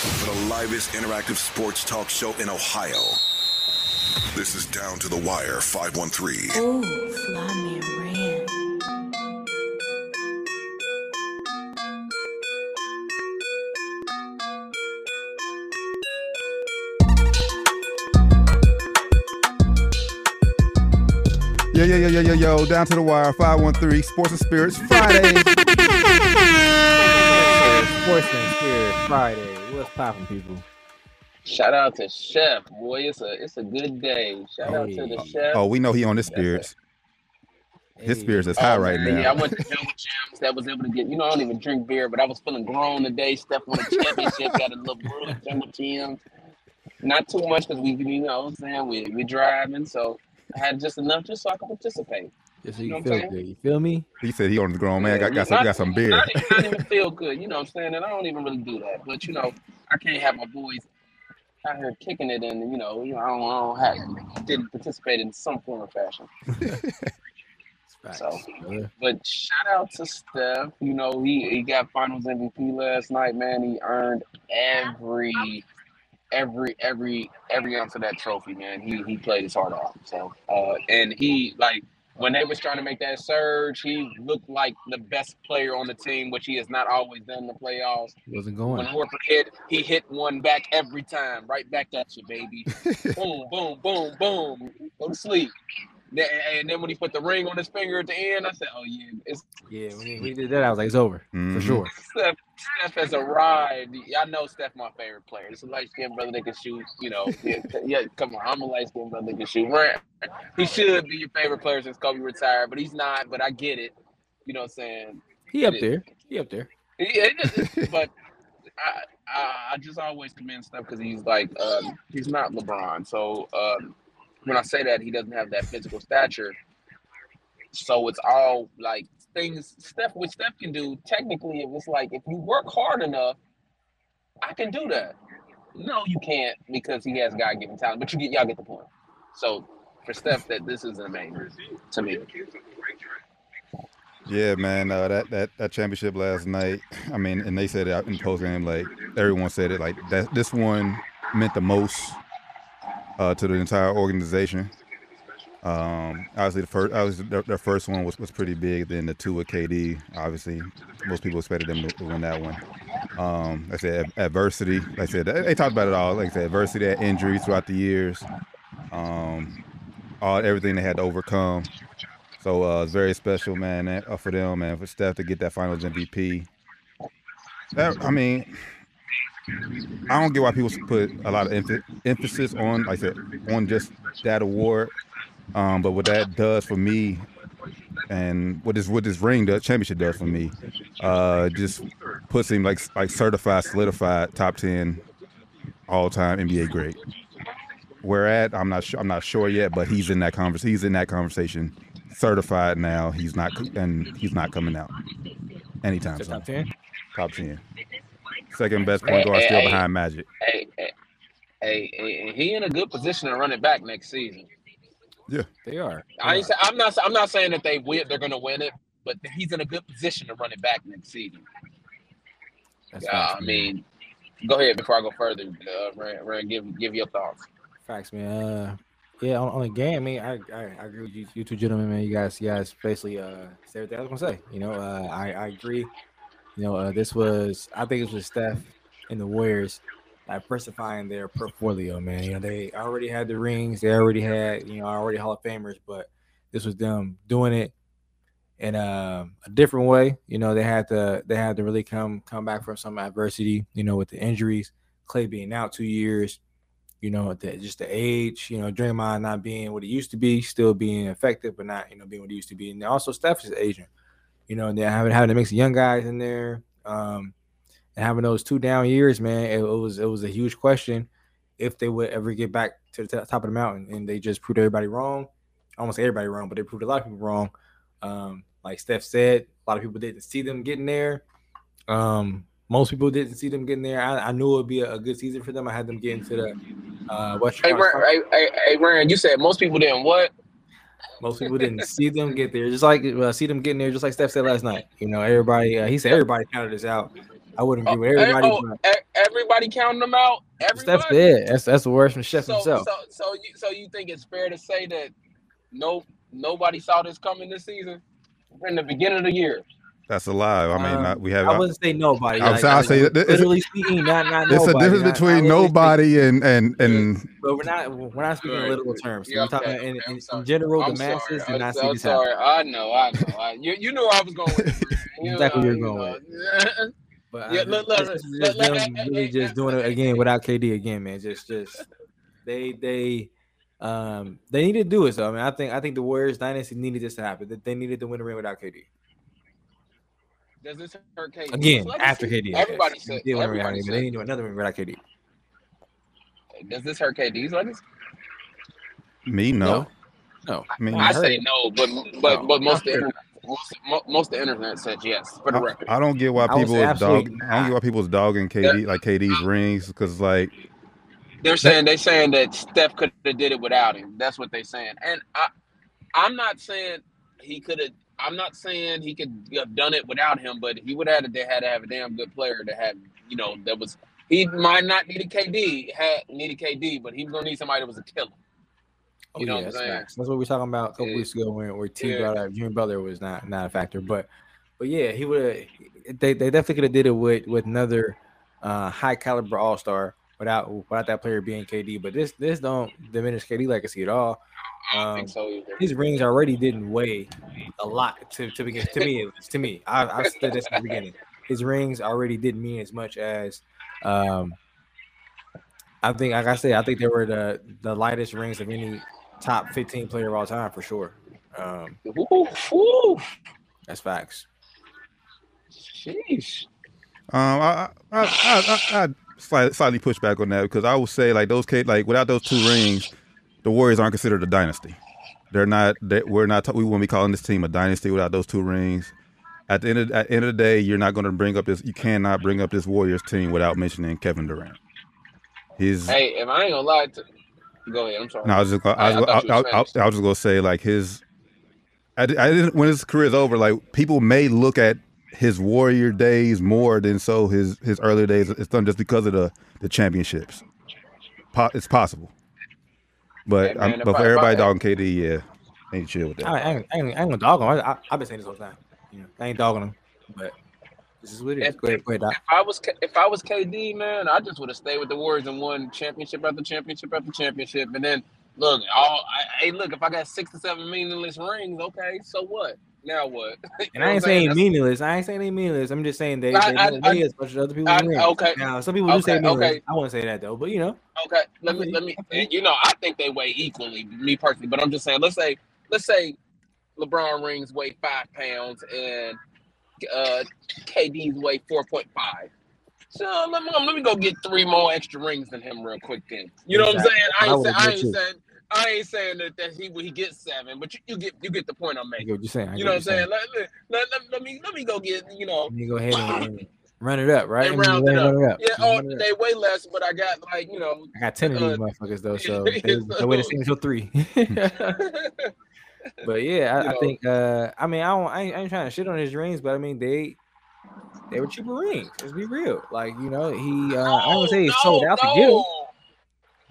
for the livest interactive sports talk show in Ohio. This is Down to the Wire 513. Oh, fly me a Ran. Yo, yo, yo, yo, yo, yo, down to the wire, 513, Sports and Spirits, Friday. Sports and Spirit Friday. What's popping, people? Shout out to Chef, boy. It's a it's a good day. Shout out to the oh. chef. Oh, we know he on his Yes, spirits. His Hey, spirits is Oh, high right man, now. Yeah, I went to Jungle Jim's that was able to get, you know, I don't even drink beer, but I was feeling grown today. Steph won a championship, got a little brew at Jungle Jim's. Not too much because we, you know what I'm saying, we, we driving. So I had just enough just so I could participate. Just so You you know what feel I'm good. You feel me? He said he on the grown man. Yeah, Got, got some, not- got some beer. Not, even- not even feel good, you know what I'm saying? And I don't even really do that. But, you know, I can't have my boys out here kicking it and, you know, you know I, don't, I don't have, didn't participate in some form or fashion. So. But shout out to Steph. You know, he, he got finals MVP last night, man. He earned every every every every ounce of that trophy, man. He he played his heart out. So uh and he like when they was trying to make that surge, he looked like the best player on the team, which he has not always done in the playoffs. Wasn't going. When. Horford hit, he hit one back every time, right back at you, baby. boom, boom, boom, boom. Go to sleep. Then- And then when he put the ring on his finger at the end, I said, "Oh yeah, it's Yeah, when he, did that, I was like, it's over for Mhm. sure. Steph, Steph has arrived. I know Steph my favorite player. It's a light skinned brother that can shoot. You know, yeah, yeah, come on, I'm a light skinned brother that can shoot. He should be your favorite player since Kobe retired, but he's not. But I get it. You know what I'm saying? He up there. He up there. Yeah, it is, but I, I I just always commend Steph because he's like um, he's not LeBron. So um, when I say that, he doesn't have that physical stature. So it's all like things Steph what Steph can do. Technically, it was like if you work hard enough, I can do that. No, you can't because he has God given talent. But you get y'all get the point. So for Steph, that this is amazing to me. Yeah, man. Uh, that that that championship last night. I mean, and they said it in post game. Like everyone said it. Like that. This one meant the most uh, to the entire organization. Um, obviously, the first, obviously, their, their first one was, was pretty big. Then the two with KD, obviously, most people expected them to, win that one. Um, I said, adversity. I said, they, talked about it all. Like I said, adversity, injuries throughout the years, um, all everything they had to overcome. So uh, it's very special, man, uh, for them, and for Steph to get that Finals MVP. That, I mean, I don't get why people put a lot of emph- emphasis on, like I said, on just that award. Um, but what that does for me, and what this what this ring does, championship does for me, uh, just puts him like like certified, solidified top ten all time NBA great. Where at, I'm not sure. I'm not sure yet, but he's in that convers. He's in that conversation, certified now. He's not, and he's not coming out anytime So soon. top ten. Top ten. Second best point guard, Hey, still hey, behind Magic. Hey, hey, hey, hey, he in a good position to run it back next season. Yeah, they are. I They ain't say, I'm not I'm not saying that they win they're gonna win it, but he's in a good position to run it back next season. That's Yeah, facts, I man. mean, go ahead before I go further. Uh, Rand, Rand, give give your thoughts. Facts, man. Uh, yeah, on, on the game, I mean, I, I, I agree with you, you two gentlemen, man. You guys, you guys basically uh said everything I was gonna say. You know, uh, I, I agree. You know, uh, this was, I think it was Steph and the Warriors diversifying their portfolio, man. You know, they already had the rings, they already had, you know, already Hall of Famers, but this was them doing it in a, a different way. You know, they had to, they had to really come, come back from some adversity. You know, with the injuries, Clay being out two years you know, the, just the age, you know, Draymond not being what he used to be, still being effective, but not, you know, being what he used to be. And also Steph is aging, you know, and then having having to mix young guys in there, um, and having those two down years, man, it, it was it was a huge question if they would ever get back to the top of the mountain, and they just proved everybody wrong. Almost everybody wrong, but they proved a lot of people wrong. Um, like Steph said, a lot of people didn't see them getting there. Um, most people didn't see them getting there. I, I knew it would be a, a good season for them. I had them getting to the uh, Western Hey, Conference hey, hey, you said most people didn't what? Most people didn't see them get there, just like uh, see them getting there, just like Steph said last night. You know, everybody. Uh, he said everybody counted us out. I wouldn't agree with Oh, everybody. oh, e- everybody counting them out. Everybody. Steph did. That's that's the worst from Chef so, himself. So, so you, so you think it's fair to say that no, nobody saw this coming this season in the beginning of the year? That's a lie. I mean, Um, not, we have. I wouldn't say nobody. I would say- I'd say that- it's- literally speaking, not not it's a difference not- between not nobody and and and speaking, But we're not we're not speaking in Right. literal terms. Yeah, we're talking okay, in, I'm in, in general. I'm the masses sorry. did I'm, not see I'm this happen. sorry. I know. I know. I, you you knew I was going with it. You Exactly know, you you're going know. But Yeah, look, this- look, this is look, just look, them hey, hey, really hey, just doing it again without KD again, man. Just just they they um they need to do it. So I mean, I think I think the Warriors dynasty needed this to happen. That they needed to win a ring without KD Does this hurt KD? again Legacy? after KD. I Everybody guess. said. They win a Everybody KD, but they said. need to do another ring without KD. Does this hurt KD's legacy? me no. No, I mean, I say no, but but No, but most of the internet, most, most of the internet said yes. For the I, record, I don't get why I people say is dog. absolutely I don't get why people's dogging KD like KD's rings because like they're saying they're saying that Steph could have did it without him. That's what they're saying, and I I'm not saying he could have. I'm not saying he could have done it without him, but he would have had to, had to have a damn good player to have you know that was. He might not need a KD, had needed KD, but he was gonna need somebody that was a killer. Oh, know yeah, what I'm that's saying? facts. That's what we were talking about a couple Yeah. weeks ago when where T Yeah. brought up Jimmy Butler was not not a factor, but but yeah, he would have. They, they definitely could have did it with with another uh, high caliber All Star without without that player being KD. But this this don't diminish KD legacy at all. I don't Um, think so either. his rings already didn't weigh a lot to to begin to me. at least, To me, I, I said this in the beginning. His rings already didn't mean as much as. Um, I think, like I said, I think they were the the lightest rings of any top 15 player of all time for sure. Um, Woo, woo. that's facts. Sheesh. Um, I I I, I, I slightly, slightly push back on that because I would say like those K like without those two rings, the Warriors aren't considered a dynasty. They're not. They, we're not. We wouldn't be calling this team a dynasty without those two rings. At the end of at the end of the day, you're not going to bring up this. You cannot bring up this Warriors team without mentioning Kevin Durant. His Hey, if I ain't gonna lie to go ahead, I'm sorry. no, I was just. gonna- I was, I, I, I. I was just gonna say like his. I, I didn't when his career is over. Like people may look at his Warrior days more than so his his earlier days. It's done just because of the the championships. Po- it's possible, but Hey, man, I'm, but for everybody I- dogging KD, yeah, ain't chill with that. I, I, ain't, I, ain't, I ain't gonna dog him. I, I, I've been saying this whole time. You know, I ain't dogging him, but this is what it is. If- Go ahead, go ahead, Doc. If I was if I was KD, man, I just would have stayed with the Warriors and won championship after championship after championship. And then look, all I, hey, look, if I got six to seven meaningless rings, okay, so what? Now what? And I ain't I'm saying meaningless. I ain't saying they meaningless. I'm just saying they, they I- I- don't I- weigh as much as other people's I- okay. Now, some people do say Okay, meaningless. okay. I wouldn't say that though, but you know, Okay, let me let me. And you know, I think they weigh equally, me personally. But I'm just saying, let's say let's say LeBron rings weigh five pounds and uh, KD's weigh four point five. So let me let me go get three more extra rings than him real quick. Then you know what I'm saying? I ain't, say, I ain't saying I ain't saying that, that he he gets seven, but you, you get you get the point I'm making. get what you're saying. You know what I'm you're saying? Let, let, let, let, me let me go get you know Let me go ahead and, run it up, right? Round it up. It up. yeah. Oh, run it up. they weigh less, but I got like you know I got ten of these uh, motherfuckers though, so they wait to see until three. but yeah, I, I think. uh I mean, I don't. I ain't, I ain't trying to shit on his rings, but I mean they. They were cheaper rings. Let's be real. Like you know, he. Uh, I don't say he sold out to get him,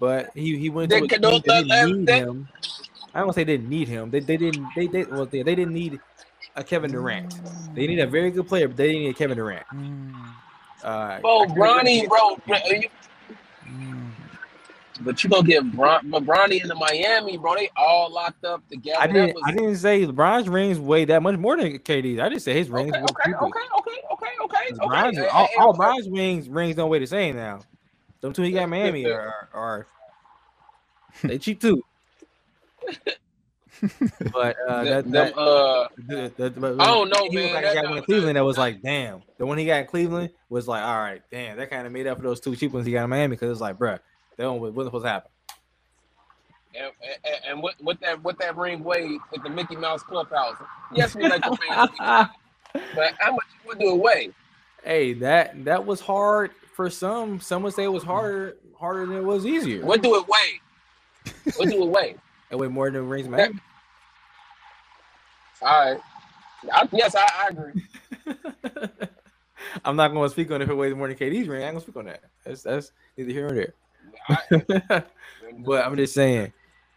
but he he went to a could- team that didn't need they- him. I don't say they didn't need him. They they didn't they they well they, they didn't need a Kevin Durant. They need a very good player, but they didn't need a Kevin Durant. Uh, Bro, Bronny, bro. bro, you- But you gonna get Bron, Bronny in the Miami, bro. They all locked up together. I didn't was- I didn't say LeBron's rings weigh that much more than KD's. I just said his rings Okay, were okay, cheaper. okay, okay, okay, okay, 'Cause okay. Bron's- Hey, all, hey, all okay. Bron's rings rings don't weigh the same now. Them two he got Miami are, are they cheap too. but uh, that, Them- that uh, the, the, the, I don't know, he was man. Like, That- he got one in Cleveland that was like, damn. The one he got in Cleveland was like, all right, damn. That kind of made up for those two cheap ones he got in Miami because it's like, bruh, that one wasn't supposed to happen. and, and, and what, what that what that ring weighed at the Mickey Mouse Clubhouse? Yes, we like the fans, but how much would do it weigh? hey, that that was hard for some. Some would say it was harder harder than it was easier. What do it weigh? What do it weigh? It weigh more than rings in Miami. All right. I, yes, I, I agree. I'm not going to speak on it if it weighs more than KD's ring. I'm gonna speak on that. That's that's neither here nor there. I- But I'm just saying,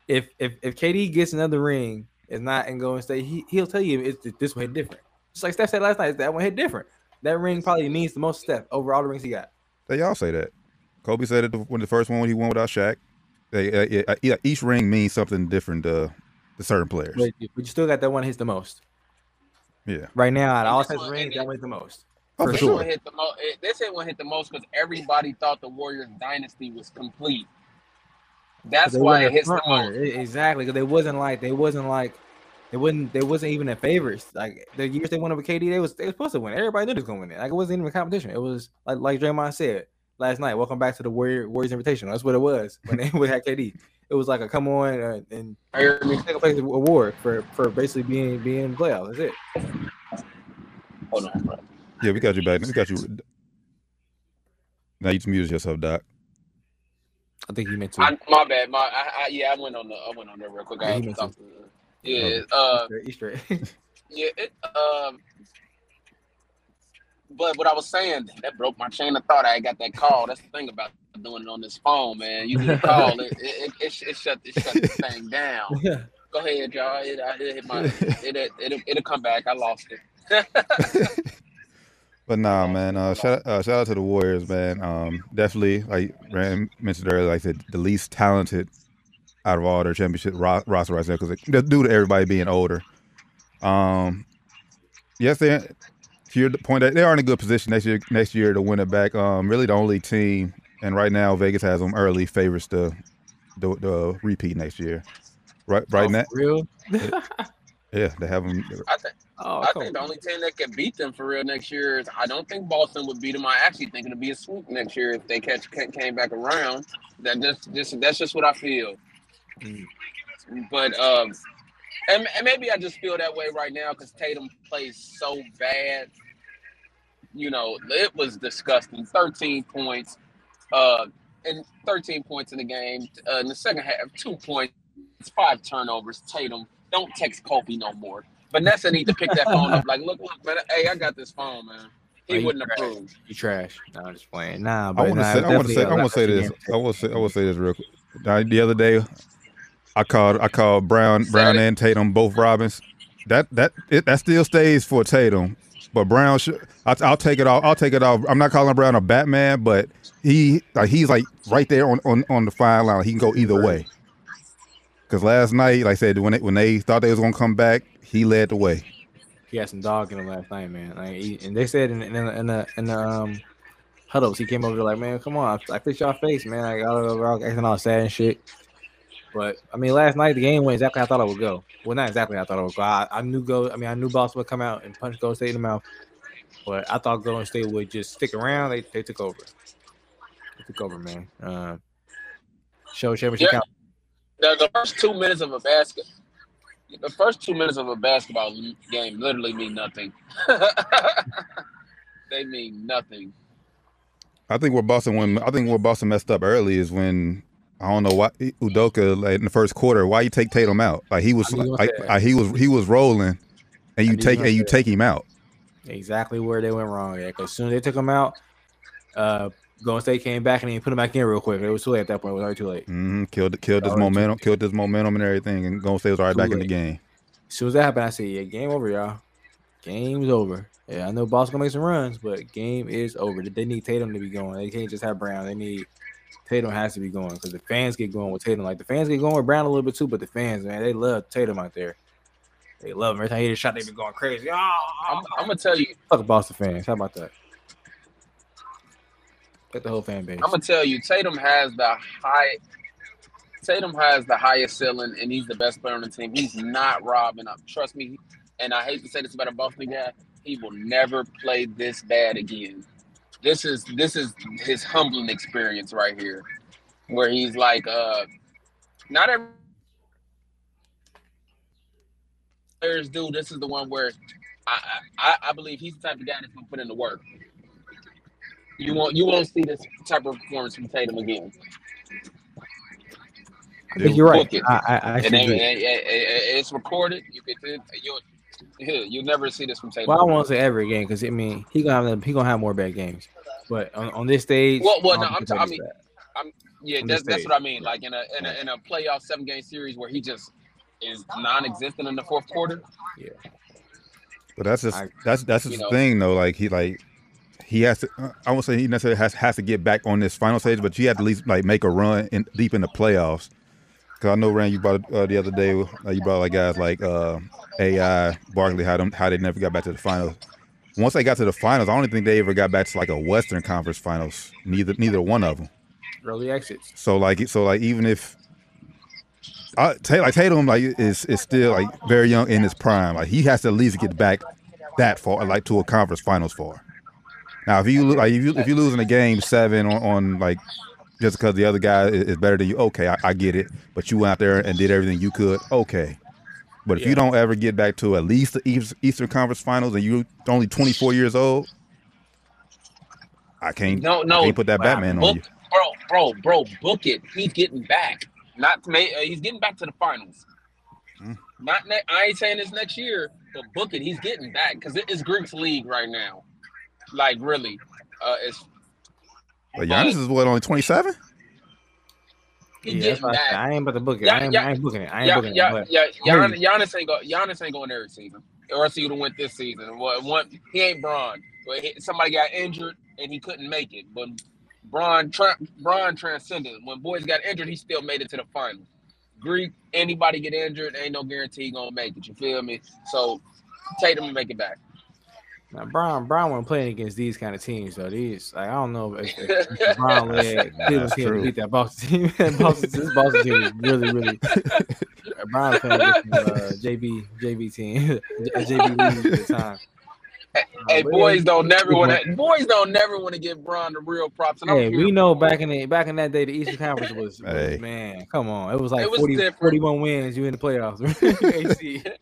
if if if KD gets another ring, it's not in Golden State, he he'll tell you it's this one hit different. Just like Steph said last night, that one hit different. That ring probably means the most to Steph over all the rings he got. They all say that. Kobe said it when the first one when he won without Shaq. They, uh, yeah, yeah, each ring means something different to, to certain players. But, but you still got that one hits the most. Yeah. Right now, out of And all this types rings, that it- one hit the most. Oh, For this sure. one hit the most. This hit one hit the most because everybody thought the Warriors dynasty was complete. That's why it a hits the most. Exactly, because they wasn't like they wasn't like they wasn't they wasn't even in favorites. Like the years they won over KD, they was they was supposed to win. Everybody knew they was gonna win it. Like it wasn't even a competition. It was like like Draymond said last night. Welcome back to the Warrior Warriors invitation. That's what it was when they would have KD. It was like a come on uh, and I hear me. second place award for for basically being being in playoffs. That's it. Hold on, bro. Yeah, we got you back. We got you. Now you just muted yourself, Doc. I think he meant to. I, my bad. My I, I, yeah, I went on the I went on there real quick. Yeah, I he had to missed talk to- yeah, uh, He's straight. Yeah. It, um, but what I was saying that broke my chain of thought. I got that call. That's the thing about doing it on this phone, man. You get a call, it it, it, it, it shut it shut the thing down. yeah. Go ahead, y'all. It, I, it hit my it, it, it'll, it'll come back. I lost it. But nah, man. Uh, shout uh, shout out to the Warriors, man. Um, definitely, like Rand mentioned earlier, like I said, the least talented out of all their championship ro- roster right now because due to everybody being older. Um, yes, they. To your point, that they are in a good position next year. Next year to win it back. Um, really the only team, and right now Vegas has them early favorites to the, the repeat next year. Right, right Oh, now, for real. yeah, they have them. I think Oh, I come think the only team that can beat them for real next year is I don't think Boston would beat them. I actually think it'll be a sweep next year if they catch came back around. That just just that's just what I feel. Mm. But um, and, and maybe I just feel that way right now because Tatum plays so bad. You know, it was disgusting. Thirteen points, uh, and thirteen points in the game. Uh, in the second half, two points, five turnovers. Tatum, don't text Kobe no more. Vanessa need to pick that phone up. Like, look, look, man. Hey, I got this phone, man. He Oh, wouldn't trash. approve. You trash. No, I'm just playing. Nah, I but want to nah, say, I want to say, a I lot want to say this. I want to say, I want to say this real quick. The other day, I called, I called Brown, Brown it. and Tatum both Robins. That that it, that still stays for Tatum, but Brown, should, I, I'll take it off. I'll take it off. I'm not calling Brown a Batman, but he like he's like right there on on, on the fine line. He can go either way. Because last night, like I said, when they, when they thought they was gonna come back, he led the way. He had some dog in him last night, man. Like, he, and they said in, in, the, in the in the um huddles, he came over there like, man, come on, I, I fix y'all face, man. Like, all over, all acting all sad and shit. But I mean, last night the game went exactly how I thought it would go. Well, not exactly how I thought it would go. I, I knew go. I mean, I knew Boston would come out and punch Golden State in the mouth. But I thought Golden State would just stick around. They they took over. They took over, man. Uh, show championship Yeah. count. The, the first two minutes of a basket, the first two minutes of a basketball game literally mean nothing. they mean nothing. I think where Boston when I think where Boston messed up early is when I don't know why Udoka like in the first quarter why you take Tatum out like he was I knew you were like, say like, he was he was rolling and you take and you take him out. Exactly where they went wrong. Yeah, because soon as they took him out, uh, Golden State came back and he put him back in real quick. It was too late at that point. It was already too late. hmm Killed killed his momentum, killed his momentum and everything, and Golden State was already Too back in the game. As soon as that happened, I said, "Yeah, game over, y'all. Game's over." Yeah, I know Boston gonna make some runs, but game is over. They need Tatum to be going. They can't just have Brown. They need Tatum has to be going because the fans get going with Tatum. Like the fans get going with Brown a little bit too, but the fans, man, they love Tatum out there. They love him. Every time he hit a shot, they be going crazy. Oh, I'm, ah. I'm gonna tell you. fuck the Boston fans. How about that? Get the whole fan base. I'm gonna tell you. Tatum has the high. Tatum has the highest ceiling, and he's the best player on the team. He's not robbing up. Trust me. And I hate to say this about a Boston guy. He will never play this bad again. This is this is his humbling experience right here, where he's like, uh, not every players do. This is the one where I, I I believe he's the type of guy that's gonna put in the work. You won't you won't see this type of performance from Tatum again. I think you're right. I, I, I And it's recorded. You get to you You'll never see this from Tatum. Well, I won't say every game because I mean he gonna have he gonna have more bad games, but on, on this stage, Well- well, no, I'm think ta- I that is mean. Yeah, on that's, this that's what I mean. Like in a in a in a playoff seven game series where he just is non-existent in the fourth quarter. Yeah, but that's just I- that's that's you his know. thing though. Like he like he has to. uh, I won't say he necessarily has has to get back on this final stage, but you have to at least like make a run in deep in the playoffs. Cause I know Rand, you brought uh, the other day. Uh, you brought like guys like uh, AI, Barkley, how them how they never got back to the finals. Once they got to the finals, I don't think they ever got back to like a Western Conference Finals. Neither neither one of them. early exits. So like so like even if I Ta- like Tatum like is is still like very young in his prime. Like he has to at least get back that far, like to a conference finals far. Now if you like if you if you losing a game seven on, on like just because the other guy is, better than you, okay, I, I get it. But you went out there and did everything you could, okay. But if Yeah. you don't ever get back to at least the East- Eastern Conference Finals and you're only 24 years old, I can't. No, I no, can't put that wow, Batman on you. bro, bro, bro. Book it. He's getting back. Not to make. Uh, he's getting back to the finals. Hmm. Not. Ne- I ain't saying this next year, but book it. He's getting back because it is Greek's league right now. Like really, uh, it's But Giannis is what only 27. Yeah, that's getting why I. I ain't about to book it. Yeah, I, ain't, yeah. I ain't booking it. I ain't Yeah, booking yeah, it. But yeah. I hear Gian- Giannis ain't go. Giannis ain't going every season, or else he would have went this season. What? One, he ain't Bron. But he, somebody got injured and he couldn't make it. But Bron, tra- Bron transcended. When boys got injured, he still made it to the finals. Greek, anybody get injured, ain't no guarantee he gonna make it. You feel me? So Tatum will make it back. Now, Brown, Brown wasn't playing against these kind of teams though. These, like, I don't know if, if Brown led Nah, team to beat that Boston team. Boston, this Boston team is really, really. Brown playing against the, uh, JB, JB team, a JB league at the time. hey, but boys yeah, don't never want to. Boys don't never want to give Bron the real props. And I'm Hey, we know back in the back in that day, the Eastern Conference was, was man, come on, it was like It was 40, 41 wins. You in the playoffs, AC. It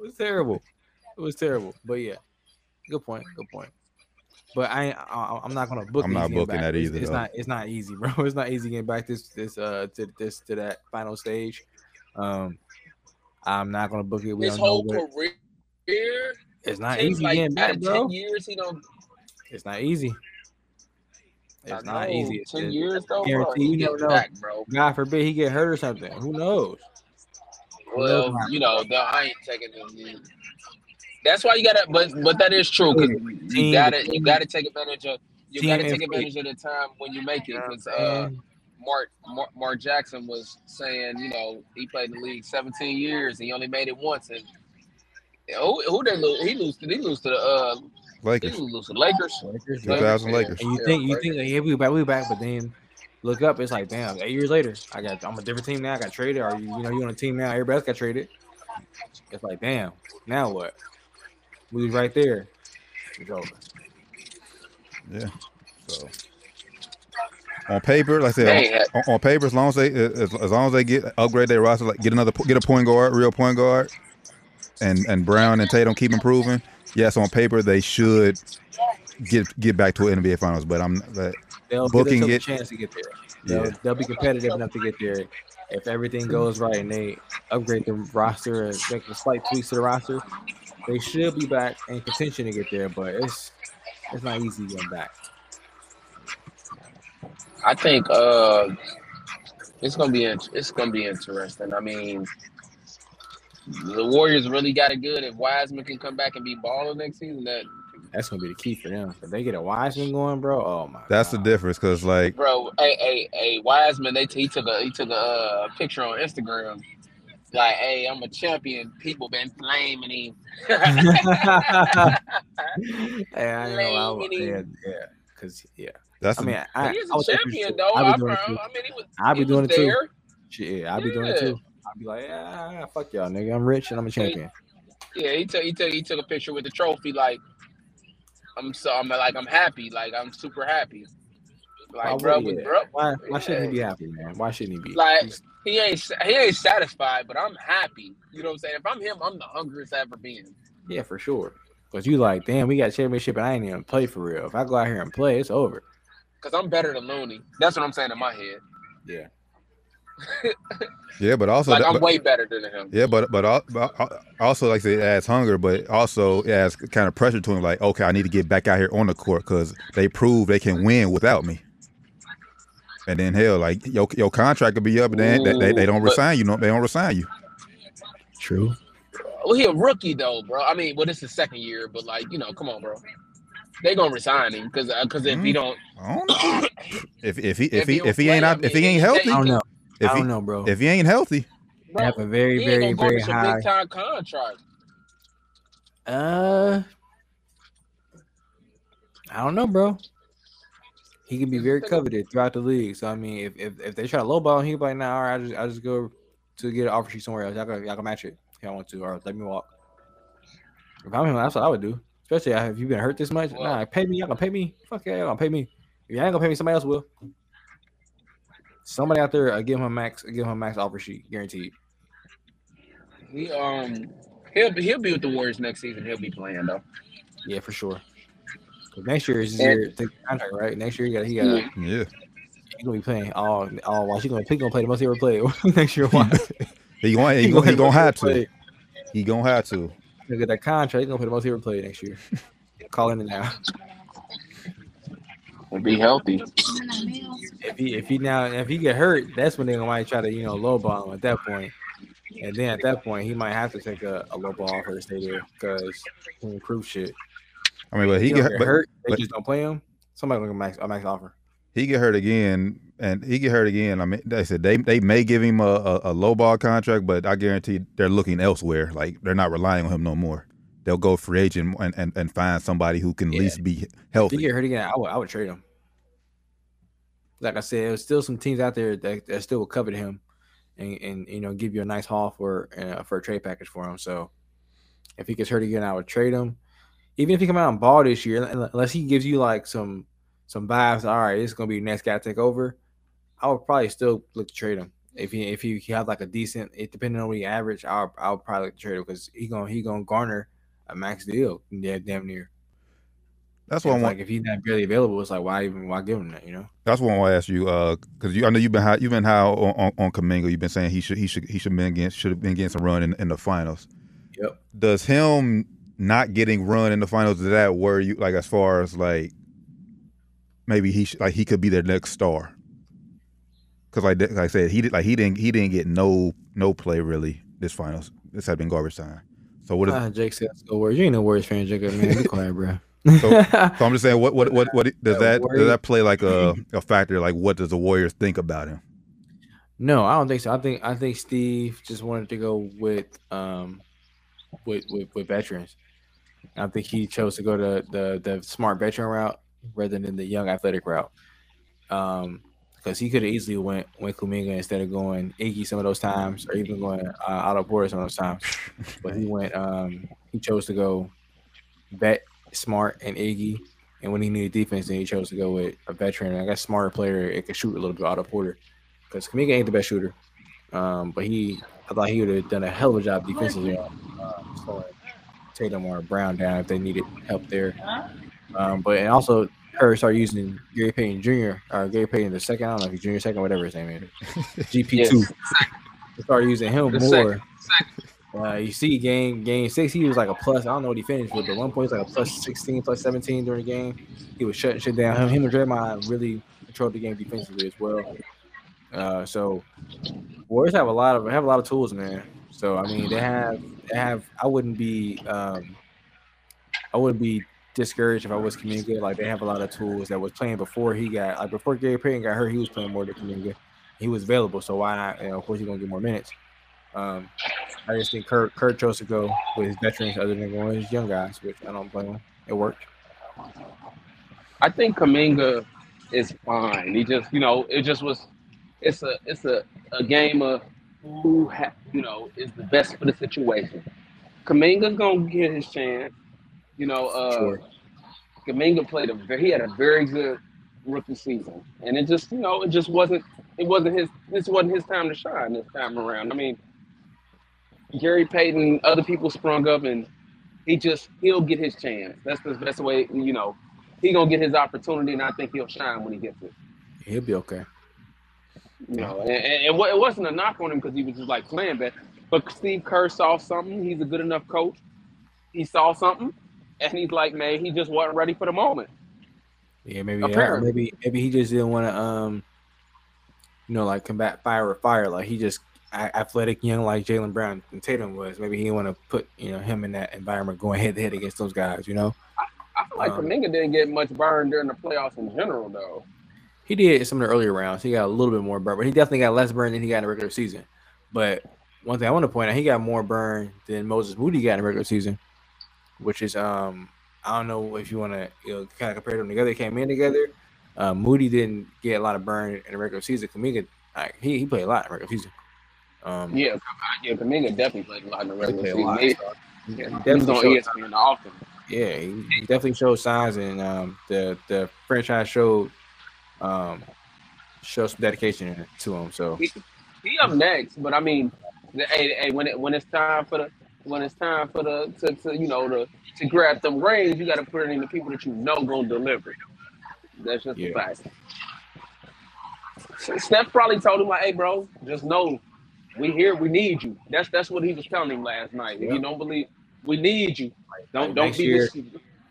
was terrible. It was terrible. But yeah, good point. Good point. But I, ain't- I I'm not gonna book. I'm not getting booking that It's- either, It's, though. not. It's not easy, bro. It's not easy getting back this this uh to this to that final stage. Um, I'm not gonna book it. We His don't know. whole What, career, it's not easy like getting back, bro. ten years, he don't. It's not easy. I It's not easy. It's- Ten it's- years though, bro. He you never know. back, bro. God forbid he get hurt or something. Who knows? Well, you know, the, I ain't taking the. That's why you gotta, but but that is true because you gotta you gotta take advantage of you gotta take advantage of the time when you make it because uh, Mark, Mark Mark Jackson was saying you know he played in the league 17 years and he only made it once and who who they lose he lose to he lose to the uh he Lakers, lose to the Lakers. Lakers, 2000 Yeah. Lakers. And you think you think like, yeah, we back, we back, but then look up, it's like damn, eight years later, I got I'm a different team now. I got traded, or you, you know you on a team now. Everybody else got traded. It's like damn, now what? We was right there. It's over. Yeah. So on paper, like I said, on, on paper, as long as they as, as long as they get upgrade their roster, like get another get a point guard, real point guard, and and Brown and Tatum keep improving. Yes, on paper they should get get back to an NBA Finals, but I'm but They'll Booking give it- a chance to get there. They'll, yeah, they'll be competitive enough to get there if everything goes right and they upgrade the roster and make the slight tweaks to the roster. They should be back in contention to get there, but it's it's not easy getting back. I think uh it's gonna be it's gonna be interesting. I mean, the Warriors really got it good. If Wiseman can come back and be balling next season, that That's gonna be the key for them. If they get a Wiseman going, bro, oh my that's the difference. Cause like bro, hey, hey, hey, Wiseman, they he took a he took a uh, picture on Instagram. Like, hey, I'm a champion. People been flaming him. hey, I know I was, Flaming yeah, him. yeah, because yeah. that's I mean, I, he is was champion, though. I'll I, be doing it too. I mean, he was. I'll be doing it too. there. Shit, I'll be doing it too. I'll be like, yeah, fuck y'all, nigga. I'm rich and I'm a champion. Yeah, he took he took he took a picture with the trophy. Like, I'm so I'm like I'm happy. Like I'm super happy. Why Like, oh, bro, would- with yeah. bro, Why, why shouldn't he be happy, man? Why shouldn't he be? Like- he ain't he ain't satisfied, but I'm happy. You know what I'm saying? If I'm him, I'm the hungriest I've ever been. yeah, for sure. Cause you like, damn, we got championship and I ain't even play for real. If I go out here and play, it's over. Cause I'm better than Looney. That's what I'm saying in my head. Yeah. Yeah, but also like that- I'm but- way better than him. Yeah, but but but also like I say, it adds hunger, but also it adds kind of pressure to him. Like, okay, I need to get back out here on the court because they prove they can win without me. And then hell, like your your contract could be up, and then they, they, they don't Ooh, but- resign you. No, they don't resign you. True. Well, he a rookie though, bro. I mean, well, this is second year, but like, you know, come on, bro. They gonna resign him because because if he Mm. don't, I don't know. If if he if If he he if he ain't out I if he ain't healthy I don't know. if I don't know, bro. if he ain't healthy, They bro, have a very, he very, ain't very go to high. big time contract. Uh, I don't know, bro. He can be very coveted throughout the league. So I mean, if if, if they try to lowball him, he can be like, nah, all right, I just I just go to get an offer sheet somewhere else. Y'all can y'all can match it if y'all want to, or let me walk. If I'm him, that's what I would do. Especially if you've been hurt this much. Well- nah, pay me. Y'all gonna pay me. Fuck yeah, y'all gonna pay me. If y'all ain't gonna pay me, somebody else will. Somebody out there, uh, give him a max, give him a max offer sheet, guaranteed. He um he'll he'll be with the Warriors next season. He'll be playing though. Yeah, for sure. 'Cause next year is his And- year to contract, right? Next year he got he got Yeah. yeah, He gonna be playing all all watch. He gonna he gonna play the most he ever played next year. Watch. he going he, He gonna, he gonna have to. played. He gonna have to. Look at that contract. He gonna play the most he ever played next year. Calling it now. And be healthy. If he if he now if he get hurt, that's when they might try to you know lowball him at that point. And then at that point, he might have to take a, a low ball offer to stay there because he can improve shit. I mean, but he He get, get but, hurt. They but- just don't play him. Somebody gonna max a max offer. he get hurt again, and he get hurt again. I mean, they said they they may give him a, a, a low ball contract, but I guarantee they're looking elsewhere. Like they're not relying on him no more. They'll go free agent and, and, and find somebody who can Yeah. at least be If he healthy. get hurt again, I would I would trade him. Like I said, there's still some teams out there that, that still will covet him, and, and you know give you a nice haul for uh, for a trade package for him. So if he gets hurt again, I would trade him. Even if he come out and ball this year, unless he gives you like some some vibes, all right, this is gonna be the next guy to take over. I would probably still look to trade him. If he if he, he have like a decent, it depending on what he average, I'll I'll probably look to trade him because he gonna he gonna garner a max deal, yeah, damn near. That's what I it's want. like if he's not barely available, it's like why even why give him that? You know? That's what I want to ask you, uh, because you, I know you've been high, you've been high on, on, on Kuminga. You've been saying he should he should he should been against should have been getting some run in, in the finals. Yep. Does him not getting run in the finals of that worry you? Like as far as like maybe he should, like he could be their next star. Because like, like I said, he did like he didn't he didn't get no no play really this finals. This had been garbage time. So what is Ah, Jake said, "Let's go Warriors." You ain't no Warriors fan, Jake. Man, be quiet, bro. So- So I'm just saying, what what what what does that does that play like a a factor? Like, what does the Warriors think about him? no, I don't think so. I think I think Steve just wanted to go with um with with, with veterans. I think he chose to go to the the smart veteran route rather than the young athletic route. Um, because he could have easily went went Kuminga instead of going Iggy some of those times, or even going uh, Otto Porter some of those times. But he went. Um, he chose to go Bet smart, and Iggy. And when he needed defense, then he chose to go with a veteran. I guess smarter player. It could shoot a little bit. Otto Porter, because Kuminga ain't the best shooter. Um, but he, I thought he would have done a hell of a job defensively uh, Tatum or Brown down if they needed help there. Um, but and also her started using Gary Payton Jr. or Gary Payton the second. I don't know if he's junior second, whatever his name is. GP two. They started using him The more. second. Uh, you see, game game six, he was like a plus. I don't know what he finished with, but one point was like a plus sixteen, plus seventeen during the game. He was shutting shit down. Him, him and Draymond really controlled the game defensively as well. Uh, so Warriors have a lot of have a lot of tools, man. So I mean, they have have. I wouldn't be um, I wouldn't be discouraged if I was Kuminga. Like they have a lot of tools that was playing before he got like before Gary Payton got hurt. He was playing more than Kuminga. He was available, so why not? Know, of course, he's gonna get more minutes. Um, I just think Kerr Kerr chose to go with his veterans other than going with his young guys, which I don't blame him. It worked. I think Kuminga is fine. He just, you know, it just was. It's a, it's a, a game of who, ha, you know, is the best for the situation. Kuminga's gonna get his chance. You know, uh, Sure. Kuminga played a very, he had a very good rookie season, and it just, you know, it just wasn't, it wasn't his, this wasn't his time to shine this time around. I mean, Gary Payton, other people sprung up, and he just, he'll get his chance. That's the best way, you know, he gonna get his opportunity, and I think he'll shine when he gets it. He'll be okay. You know, and, and it, it wasn't a knock on him because he was just like playing bad. But Steve Kerr saw something. He's a good enough coach. He saw something, and he's like, man, he just wasn't ready for the moment. Yeah, maybe yeah, maybe maybe he just didn't want to um you know like combat fire with fire. Like he just athletic young like Jaylen Brown and Tatum was. Maybe he didn't want to put you know him in that environment going head to head against those guys. You know, I feel like Um, Kuminga didn't get much burn during the playoffs in general, though. He did some of the earlier rounds. He got a little bit more burn, but he definitely got less burn than he got in the regular season. But one thing I want to point out, he got more burn than Moses Moody got in the regular season, which is um I don't know if you want to you know kind of compare them together. They came in together. Uh, Moody didn't get a lot of burn in the regular season. Kuminga, like, he he played a lot in the regular season. Um, Yeah, yeah, Kuminga definitely played a lot in the regular season. lot. He, so yeah, he he definitely showed ESPN often. yeah, he, he definitely showed signs, and um, the the franchise showed um showed some dedication to him. So He, he up next, but I mean, the- hey, hey, when it when it's time for the when it's time for the to, to you know to to grab them reins, you got to put it in the people that you know gonna deliver. That's just Yeah. a fact. Steph probably told him like, "Hey, bro, just know we here. We need you." That's that's what he was telling him last night. If Yeah. you don't believe, we need you. Don't like don't be year-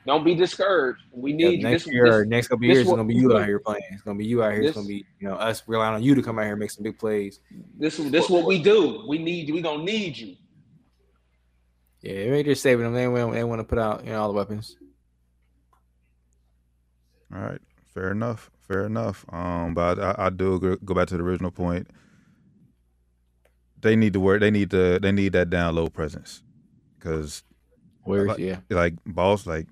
don't be discouraged. We need you. next This, year this, next couple this years, it's gonna be you out here playing. It's gonna be you out here. This- it's gonna be you know us relying on you to come out here and make some big plays. this is this what we do. We need you. We gonna need you. Yeah, they're just saving them. They want they want to put out you know all the weapons. All right, fair enough, fair enough. Um, but I, I do go back to the original point. They need to work. They need to. They need that down low presence, because Where's Like- yeah, like boss, like,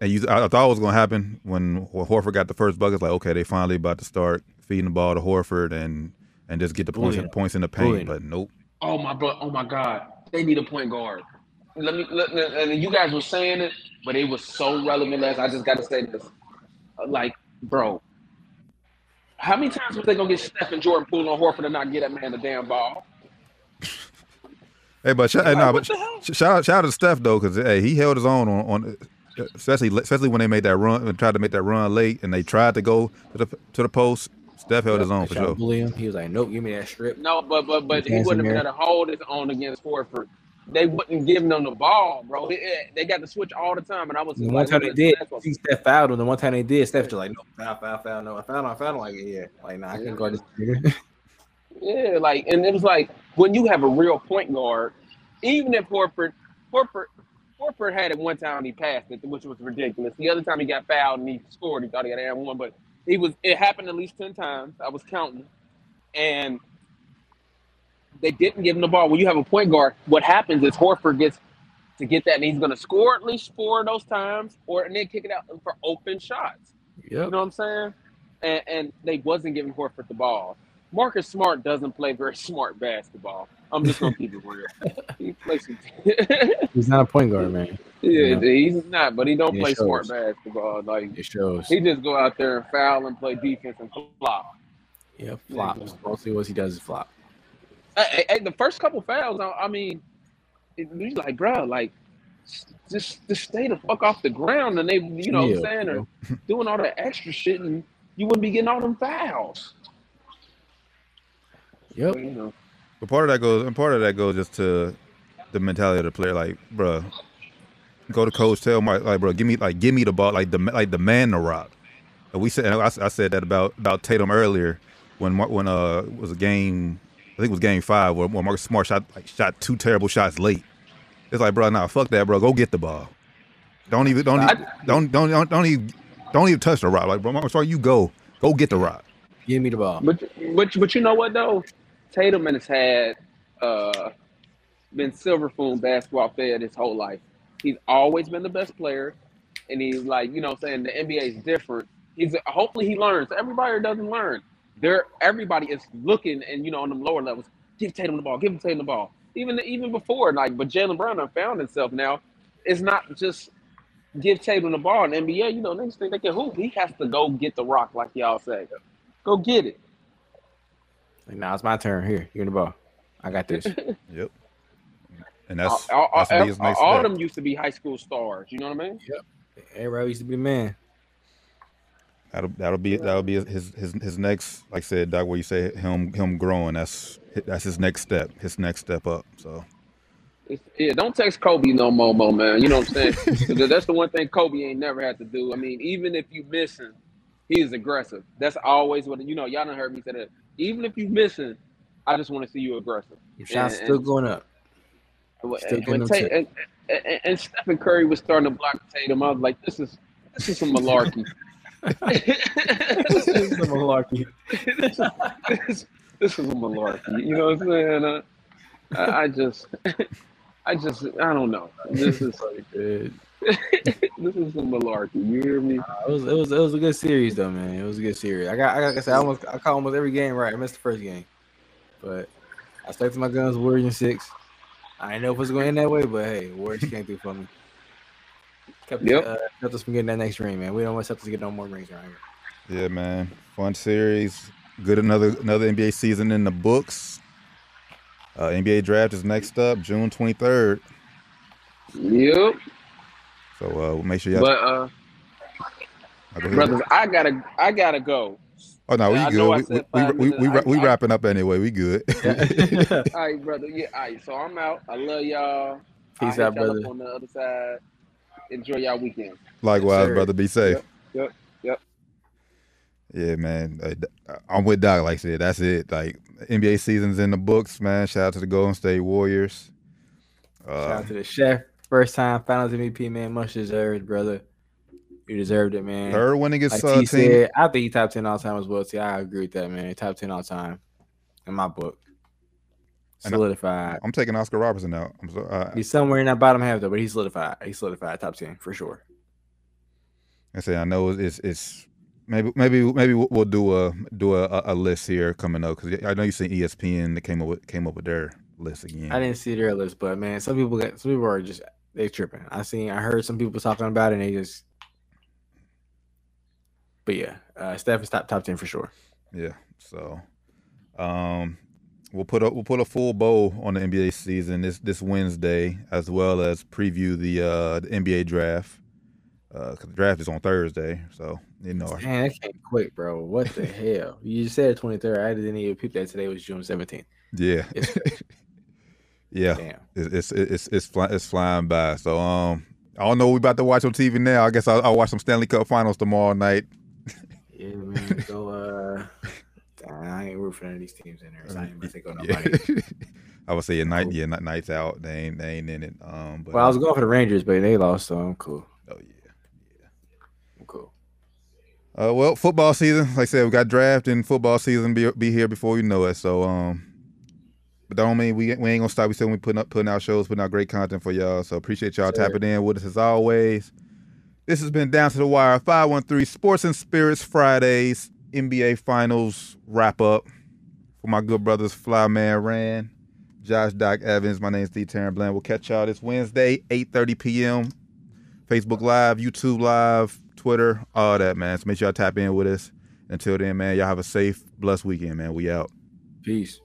and you. I, I thought it was gonna happen when Horford got the first bucket. It's like, okay, they finally about to start feeding the ball to Horford and and just get the points Bullying. points in the paint. Bullying. But nope. Oh my bro! Oh my God! They need a point guard. Let me. Let, let- and you guys were saying it, but it was so relevant. Last, I just got to say this. Like, bro, how many times was they gonna get Steph and Jordan pulling on Horford and not get that man the damn ball? Hey, but, sh- hey, Like, nah, what but sh- shout out, shout out to Steph though, because hey, he held his own on, on especially especially when they made that run and tried to make that run late, and they tried to go to the to the post. Steph held his own for sure. bully him. He was like, nope, give me that strip. No, but but but he Hands wouldn't have been able to hold his own against Horford. They wouldn't give them the ball, bro. It- it- eh, they got to switch all the time, and I was The just one like, time they did, see Steph fouled him. The one time they did, Steph just like, no, foul, foul, foul, no, I fouled him, I fouled him. Like, yeah, like, nah, I can't guard this. Yeah, like, and it was like when you have a real point guard, even if Horford, Horford, Horford had it one time he passed it, which was ridiculous. The other time he got fouled and he scored, he thought he had and one, but he was. It happened at least ten times. I was counting, and they didn't give him the ball. When you have a point guard, what happens is Horford gets to get that, and he's going to score at least four of those times, or and then kick it out for open shots. You know what I'm saying? And, and they wasn't giving Horford the ball. Marcus Smart doesn't play very smart basketball. I'm just gonna keep it real. He plays some. He's not a point guard, man. yeah, he's not, but he don't It play smart basketball. Like It shows. he just go out there and foul and play defense and flop. Yep, flops. Mostly what he does is flop. Hey, hey, hey, the first couple fouls, I, I mean, it, he's like, bro, like, just just stay the fuck off the ground, and they, you know, what I'm saying, bro. or doing all that extra shit, and you wouldn't be getting all them fouls. Yep. You know. But part of that goes, and part of that goes just to the mentality of the player. Like, bruh, go to coach, tell Mike, like, bro, give me, like, give me the ball, like the, like the man the rock. And we said, and I, I said that about about Tatum earlier when when uh was a game, I think it was game five where, where Marcus Smart shot like shot two terrible shots late. It's like, bro, nah, fuck that, bro. Go get the ball. Don't even, don't, even, don't, don't, don't, don't even, don't even touch the rock. Like, bro, Marcus Smart, you go, go get the rock. Give me the ball. But but but you know what though, Tatum has had uh been silver spoon basketball fed his whole life. He's always been the best player, and he's like you know saying the NBA is different. He's hopefully he learns. Everybody doesn't learn. There everybody is looking and you know on them lower levels. Give Tatum the ball. Give him Tatum the ball. Even even before like, but Jaylen Brown found himself now. It's not just give Tatum the ball in the NBA. You know next thing they can hoop. He has to go get the rock like y'all say. Go get it. Like, now it's my turn. Here, you're in the ball. I got this. Yep. And that's, all, all, that's me all, next all of them used to be high school stars. You know what I mean? Yep. Everybody used to be the man. That'll that'll be that'll be his his his next like I said, Doc, where you say him him growing. That's that's his next step. His next step up. So It's, yeah, don't text Kobe no more, mo, man. You know what I'm saying? that's the one thing Kobe ain't never had to do. I mean, even if you missing, he is aggressive. That's always what you know. Y'all done heard me say that. Even if you're missing, I just want to see you aggressive. Your shots And- still and- going up. And, Still and, getting them Ta- and, and, and Stephen Curry was starting to block Tatum. I was like, this is this is some malarkey. this is the malarkey. this, this, this is a malarkey. You know what I'm saying? Uh, I, I just, I just, I don't know. This is It, this is some malarkey. You hear me? it was it was it was a good series though, man. It was a good series. I got I got like I said, I almost I caught almost every game right. I missed the first game, but I stuck to my guns. Warriors in six. I didn't know if it was going to end that way, but hey, Warriors came through for me. Kept, Yep. uh, kept us from getting that next ring, man. We don't want Celtics to get no more rings around here. yeah, man, fun series. Good another another NBA season in the books. Uh, NBA draft is next up, June twenty third. Yep. So uh, we'll make sure y'all. But uh, go brothers, I gotta, I gotta go. oh no, we I good. We said we we, we, we, we I- I- wrapping up anyway. We good. All right, brother. Yeah. All right. So I'm out. I love y'all. Peace hit out, y'all up brother. On the other side. Enjoy y'all weekend. Likewise, sir. brother. Be safe. Yep. Yeah, man. Uh, I'm with Doc. Like I said, that's it. Like NBA season's in the books, man. Shout out to the Golden State Warriors. Shout Uh, out to the chef. First time finals MVP, man. Much deserved, brother. You deserved it, man. third winningest Like uh, said, I think he top ten all time as well. See, I agree with that, man. Top ten all time in my book. Solidified. I'm taking Oscar Robertson out. I'm so, uh, He's somewhere in that bottom half though, but he's solidified. He's solidified top ten for sure. I say I know it's it's maybe maybe maybe we'll we'll do a do a, a list here coming up because I know you seen ESPN that came up with came up with their list again. I didn't see their list, but man, some people got some people are just they tripping. I seen I heard some people talking about it and they just but yeah, uh Steph is top top ten for sure. Yeah. So, um, we'll put a we'll put a full bow on the NBA season this this Wednesday, as well as preview the uh the NBA draft. Uh, 'cause the draft is on Thursday, so know. our- Man, that came quick, bro. What the hell? You said twenty third. I didn't even peep that today was June seventeenth. Yeah. It's yeah. damn. It's it's it's it's, fly, it's flying by. So um, I don't know what we about to watch on TV now. I guess I'll, I'll watch some Stanley Cup Finals tomorrow night. Yeah, man. Go uh I ain't rooting for none of these teams in there. So I ain't gonna say go Yeah. nobody. I would say a night, yeah, night, nights out. They ain't, they ain't in it. Um, but Well, I was going for the Rangers, but they lost, so I'm cool. oh yeah. Uh, well, football season, like I said, we got draft and football season be be here before you know it. So, um, but that don't mean we we ain't gonna stop. We still we putting up putting out shows, putting out great content for y'all. So appreciate y'all Sure. tapping in with us as always. This has been down to the wire. Five one three Sports and Spirits Fridays NBA Finals wrap up for my good brothers Flyman Ran, Josh Doc Evans. My name is D. Taryn Bland. We'll catch y'all this Wednesday, eight thirty p.m. Facebook Live, YouTube Live, Twitter, all that, man. So make sure y'all tap in with us. Until then, man, y'all have a safe, blessed weekend, man. We out. Peace.